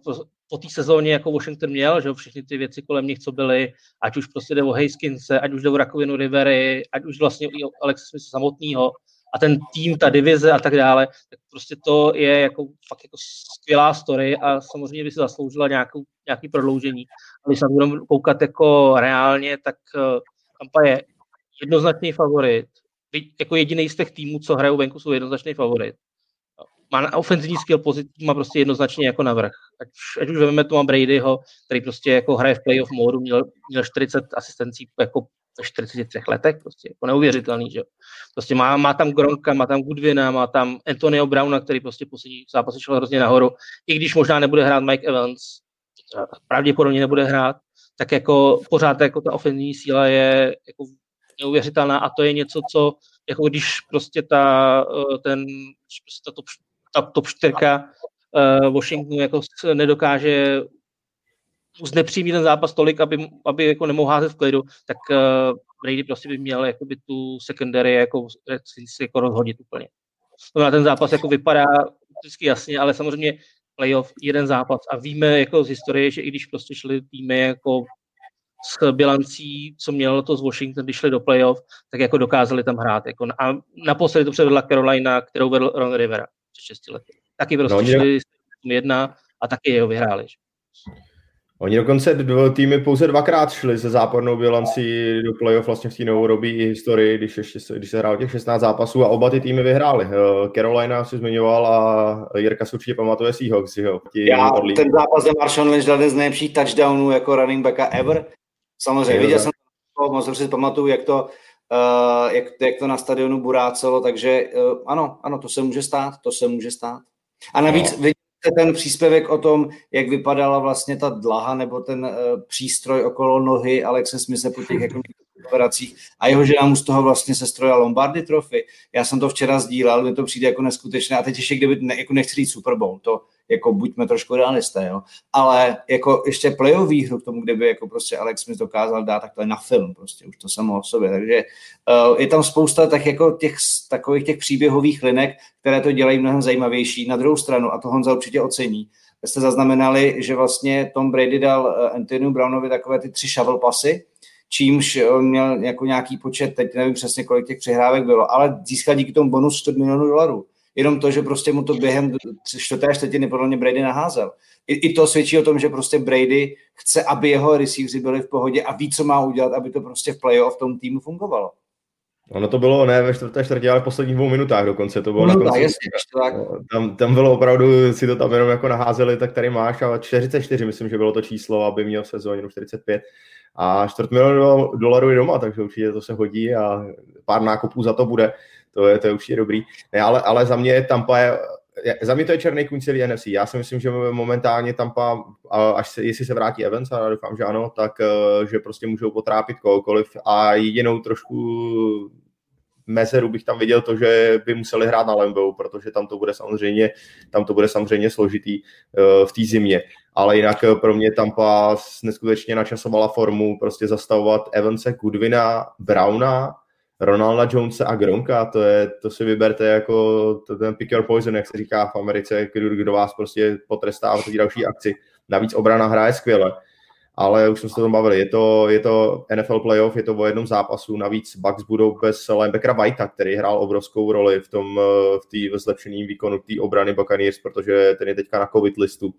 po té sezóně jako Washington měl, že všechny ty věci kolem nich, co byly, ať už prostě jde o Haskinse, ať už jde o Rakovinu Rivery, ať už vlastně i Alex Smith samotného a ten tým, ta divize a tak dále, tak prostě to je jako fakt jako skvělá story a samozřejmě by si zasloužila nějakou, nějaký prodloužení. A když se budeme koukat jako reálně, tak uh, Tampa je jednoznačný favorit. Jako jediný z těch týmů, co hrajou venku, jsou jednoznačný favorit má na ofenzivní skill pozitiv, má prostě jednoznačně jako navrh. Ať, ať už vezmeme Toma Bradyho, který prostě jako hraje v playoff módu, měl, měl 40 asistencí jako ve 43 letech, prostě jako neuvěřitelný, že Prostě má, má tam Gronka, má tam Goodwina, má tam Antonio Browna, který prostě poslední zápasy šel hrozně nahoru, i když možná nebude hrát Mike Evans, pravděpodobně nebude hrát, tak jako pořád jako ta ofenzivní síla je jako neuvěřitelná a to je něco, co jako když prostě ta, eh, ten, prostě ta top ta top 4 uh, Washingtonu jako nedokáže znepřímit ten zápas tolik, aby, aby jako nemohl házet v klidu, tak uh, Brady prostě by měl jakoby tu secondary jako, jako rozhodit úplně. To na ten zápas jako vypadá vždycky jasně, ale samozřejmě playoff jeden zápas a víme jako z historie, že i když prostě šli týmy jako s bilancí, co mělo to z Washington, když šli do playoff, tak jako dokázali tam hrát. Jako, a naposledy to předvedla Carolina, kterou vedl Ron Rivera před 6 lety. Taky prostě no, šli jedna a taky jeho vyhráli. Oni dokonce dva týmy pouze dvakrát šli se zápornou bilancí do playoff vlastně v té novorobí i historii, když, ještě, když se hrál těch 16 zápasů a oba ty týmy vyhráli. Eh, Carolina si zmiňoval a Jirka si určitě pamatuje Seahawks. Jo, Já Orlí. ten zápas, kde Marshall Lynch dal z nejlepších touchdownů jako running backa ever. Samozřejmě, viděl jsem to, moc si pamatuju, jak to, uh, jak, jak to na stadionu burácelo, takže uh, ano, ano, to se může stát, to se může stát. A navíc no ten příspěvek o tom, jak vypadala vlastně ta dlaha nebo ten uh, přístroj okolo nohy Alexe Smise po těch jako operacích a jeho žena mu z toho vlastně se stroja Lombardy trofy. Já jsem to včera sdílel, mi to přijde jako neskutečné a teď ještě kdyby, ne, jako nechci říct Super Bowl, to jako buďme trošku realisté, jo. Ale jako ještě playoff výhru k tomu, kdyby jako prostě Alex Smith dokázal dát, tak to je na film prostě, už to samo o sobě. Takže uh, je tam spousta tak jako těch, takových těch příběhových linek, které to dělají mnohem zajímavější. Na druhou stranu, a to Honza určitě ocení, jste zaznamenali, že vlastně Tom Brady dal uh, Anthony Brownovi takové ty tři shovel pasy, čímž on měl jako nějaký počet, teď nevím přesně, kolik těch přihrávek bylo, ale získal díky tomu bonus 100 milionů dolarů jenom to, že prostě mu to během čtvrté čtvrtiny podle mě Brady naházel. I, I to svědčí o tom, že prostě Brady chce, aby jeho receivery byli v pohodě a ví, co má udělat, aby to prostě v playoff v tom týmu fungovalo. Ono to bylo ne ve čtvrté čtvrtě, ale v posledních dvou minutách dokonce. To bylo Minuta, na konci. Jasně, tak. Tam, tam bylo opravdu, si to tam jenom jako naházeli, tak tady máš, ale 44 myslím, že bylo to číslo, aby měl v sezóně 45 a čtvrt milionu dolarů je doma, takže určitě to se hodí a pár nákupů za to bude to je, to je určitě dobrý. Ne, ale, ale za mě Tampa je, za mě to je černý kůň celý NFC. Já si myslím, že momentálně Tampa, až se, jestli se vrátí Evans, a doufám, že ano, tak eh, že prostě můžou potrápit kohokoliv a jedinou trošku mezeru bych tam viděl to, že by museli hrát na Lambeau, protože tam to bude samozřejmě, tam to bude samozřejmě složitý uh, v té zimě. Ale jinak eh, pro mě Tampa neskutečně načasovala formu prostě zastavovat Evanse, Goodwina, Browna, Ronalda Jonesa a Gronka, to, je, to si vyberte jako to, ten pick your poison, jak se říká v Americe, kdo, vás prostě potrestá v další akci. Navíc obrana hraje skvěle, ale už jsme se to bavili, je to, je to NFL playoff, je to o jednom zápasu, navíc Bucks budou bez linebackera Whitea, který hrál obrovskou roli v tom v té zlepšeném výkonu té obrany Buccaneers, protože ten je teďka na covid listu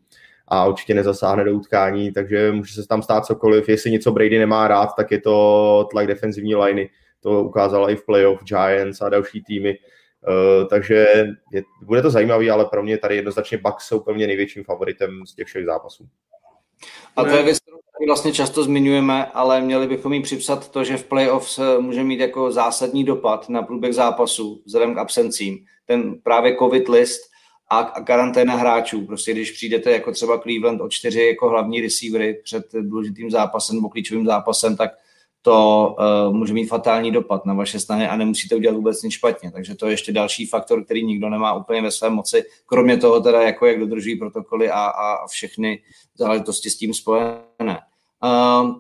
a určitě nezasáhne do utkání, takže může se tam stát cokoliv. Jestli něco Brady nemá rád, tak je to tlak defenzivní liney to ukázala i v playoff Giants a další týmy. Uh, takže je, bude to zajímavý, ale pro mě tady jednoznačně Bucks jsou pro mě největším favoritem z těch všech zápasů. A to je věc, kterou vlastně často zmiňujeme, ale měli bychom jí připsat to, že v playoffs může mít jako zásadní dopad na průběh zápasu vzhledem k absencím. Ten právě covid list a, a karanténa hráčů. Prostě když přijdete jako třeba Cleveland o čtyři jako hlavní receivery před důležitým zápasem nebo klíčovým zápasem, tak to uh, může mít fatální dopad na vaše strany a nemusíte udělat vůbec nic špatně. Takže to je ještě další faktor, který nikdo nemá úplně ve své moci, kromě toho teda, jako jak dodržují protokoly a, a všechny záležitosti s tím spojené. Uh,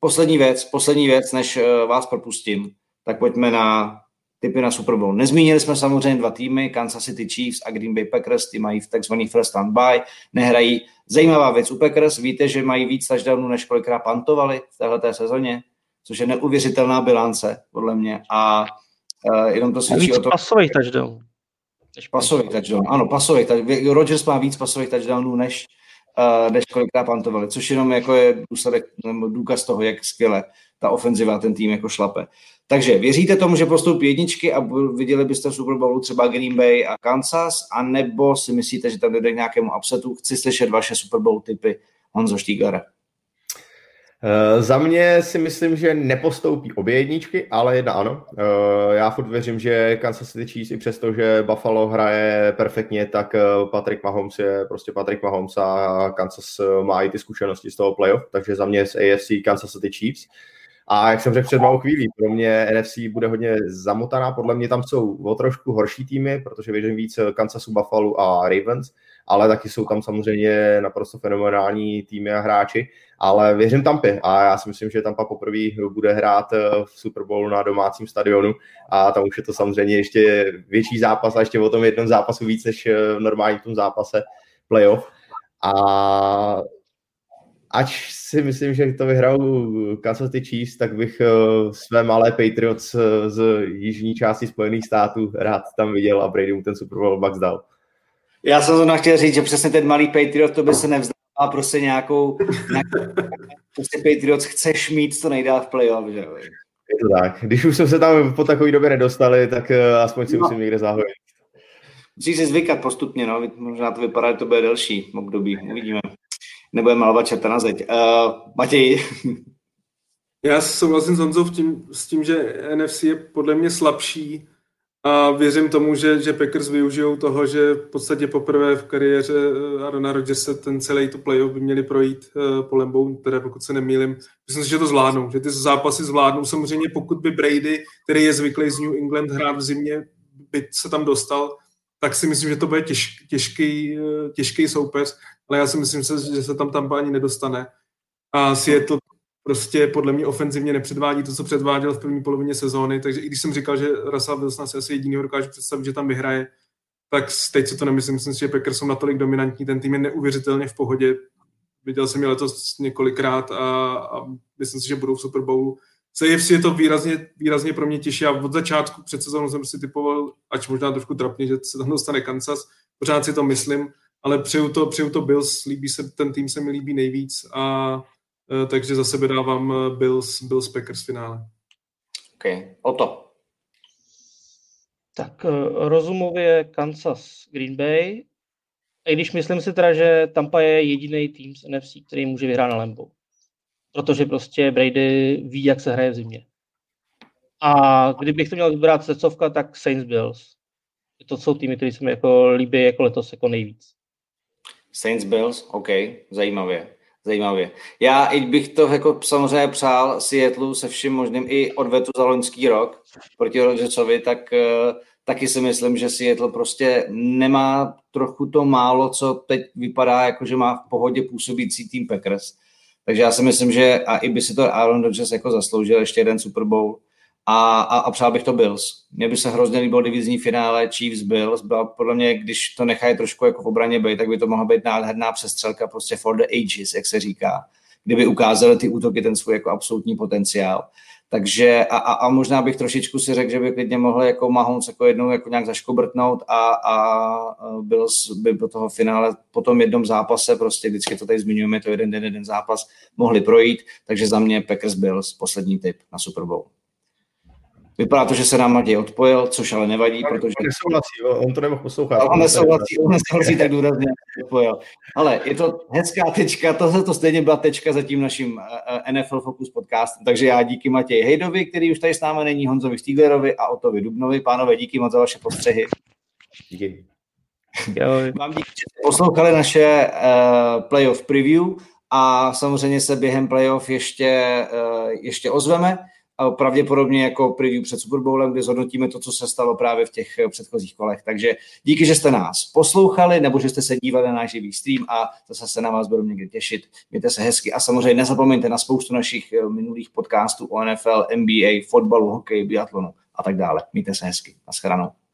poslední věc, poslední věc, než uh, vás propustím, tak pojďme na typy na Super Bowl. Nezmínili jsme samozřejmě dva týmy, Kansas City Chiefs a Green Bay Packers, ty mají takzvaný first stand by, nehrají. Zajímavá věc u Packers, víte, že mají víc touchdownů, než kolikrát pantovali v této sezóně což je neuvěřitelná bilance, podle mě. A uh, jenom to svědčí o tom... pasových touchdownů. Pasových touchdownů, ano, pasových. Rodgers má víc pasových touchdownů, než, uh, než kolikrát pantovali, což jenom jako je důsledek, nebo důkaz toho, jak skvěle ta ofenziva ten tým jako šlape. Takže věříte tomu, že postoupí jedničky a viděli byste v Super Bowlu třeba Green Bay a Kansas, anebo si myslíte, že tam jde k nějakému upsetu? Chci slyšet vaše Super Bowl typy Honzo Štígara. Uh, za mě si myslím, že nepostoupí obě jedničky, ale jedna ano. Uh, já furt věřím, že Kansas City Chiefs i přesto, že Buffalo hraje perfektně, tak uh, Patrick Mahomes je prostě Patrick Mahomes a Kansas má i ty zkušenosti z toho playoff, takže za mě z AFC Kansas City Chiefs. A jak jsem řekl před malou chvílí, pro mě NFC bude hodně zamotaná, podle mě tam jsou o trošku horší týmy, protože věřím víc Kansasu, Buffalo a Ravens, ale taky jsou tam samozřejmě naprosto fenomenální týmy a hráči, ale věřím Tampy a já si myslím, že Tampa poprvé bude hrát eh, v Super Bowlu na domácím stadionu a tam už je to samozřejmě ještě větší zápas a ještě o tom jednom zápasu víc než eh, v normálním tom zápase playoff. A ač si myslím, že to vyhrajou Kansas City Chiefs, tak bych eh, své malé Patriots z jižní části Spojených států rád tam viděl a Brady mu ten Super Bowl Bucks dal. Já jsem zrovna chtěl říct, že přesně ten malý Patriot to by se nevzdal a prostě nějakou, nějakou prostě Patriots chceš mít co nejdál v playoff, že jo. Je to tak. Když už jsme se tam po takové době nedostali, tak uh, aspoň si no. musím někde zahojit. Musíš si zvykat postupně, no. Možná to vypadá, že to bude delší období. Uvidíme. Nebudeme malovat čerta na zeď. Uh, Matěj. Já souhlasím s Honzou tím, s tím, že NFC je podle mě slabší a věřím tomu, že, že Packers využijou toho, že v podstatě poprvé v kariéře eh, Arona Rodgersa ten celý to playoff by měli projít uh, po Lembou, teda pokud se nemýlim. Myslím si, že to zvládnou, že ty zápasy zvládnou. Samozřejmě pokud by Brady, který je zvyklý z New England hrát v zimě, by se tam dostal, tak si myslím, že to bude těž, těžký, uh, těžký soupeř, ale já si myslím, že se tam tam ani nedostane. A Seattle prostě podle mě ofenzivně nepředvádí to, co předváděl v první polovině sezóny, takže i když jsem říkal, že Russell Wilson si asi jediný dokáže představit, že tam vyhraje, tak teď si to nemyslím, myslím si, že Packers jsou natolik dominantní, ten tým je neuvěřitelně v pohodě, viděl jsem je letos několikrát a, a myslím si, že budou v Super Bowlu. CFC je to výrazně, výrazně pro mě těžší a od začátku před sezónou jsem si typoval, ač možná trošku trapně, že se tam dostane Kansas, pořád si to myslím, ale přeju to, přeju to Bills, líbí se, ten tým se mi líbí nejvíc a takže za sebe dávám eh, Bills, Bills Packers finále. OK, o to. Tak eh, rozumově Kansas Green Bay, i když myslím si teda, že Tampa je jediný tým z NFC, který může vyhrát na Lambo. Protože prostě Brady ví, jak se hraje v zimě. A kdybych to měl vybrat srdcovka, tak Saints Bills. To jsou týmy, které se mi jako líbí jako letos jako nejvíc. Saints Bills, OK, zajímavě. Zajímavě. Já i bych to jako samozřejmě přál Seattleu se vším možným i odvetu za loňský rok proti Rodgersovi, tak uh, taky si myslím, že Seattle prostě nemá trochu to málo, co teď vypadá, jako že má v pohodě působící tým Packers. Takže já si myslím, že a i by si to Aaron Rodgers jako zasloužil ještě jeden Super Bowl a, a, a přál bych to Bills. Mně by se hrozně líbilo divizní finále Chiefs Bills. Byla podle mě, když to nechají trošku jako v obraně být, tak by to mohla být nádherná přestřelka prostě for the ages, jak se říká. Kdyby ukázali ty útoky ten svůj jako absolutní potenciál. Takže a, a, a možná bych trošičku si řekl, že by klidně mohl jako Mahomes jako jednou jako nějak zaškobrtnout a, a byl by do toho finále po tom jednom zápase, prostě vždycky to tady zmiňujeme, to jeden den, jeden zápas, mohli projít, takže za mě Packers Bills poslední typ na Super Bowl. Vypadá to, že se nám Matěj odpojil, což ale nevadí, on protože... On nesouhlasí, on to nemohl poslouchat. On nesouhlasí, on nesouhlasí tak důrazně odpojil. Ale je to hezká tečka, tohle to stejně byla tečka za tím naším eh, eh, NFL Focus podcastem, takže já díky Matěji Hejdovi, který už tady s námi není, Honzovi Stiglerovi a Otovi Dubnovi. Pánové, díky moc za vaše postřehy. Díky. Vám díky, že jste poslouchali naše uh, playoff preview a samozřejmě se během playoff ještě, uh, ještě ozveme pravděpodobně jako preview před Super Bowlem, kde zhodnotíme to, co se stalo právě v těch eh, předchozích kolech. Takže díky, že jste nás poslouchali, nebo že jste se dívali na náš živý stream a zase se na vás budu někdy těšit. Mějte se hezky a samozřejmě nezapomeňte na spoustu našich eh, minulých podcastů o NFL, NBA, fotbalu, hokeji, biatlonu a tak dále. Mějte se hezky. Naschledanou.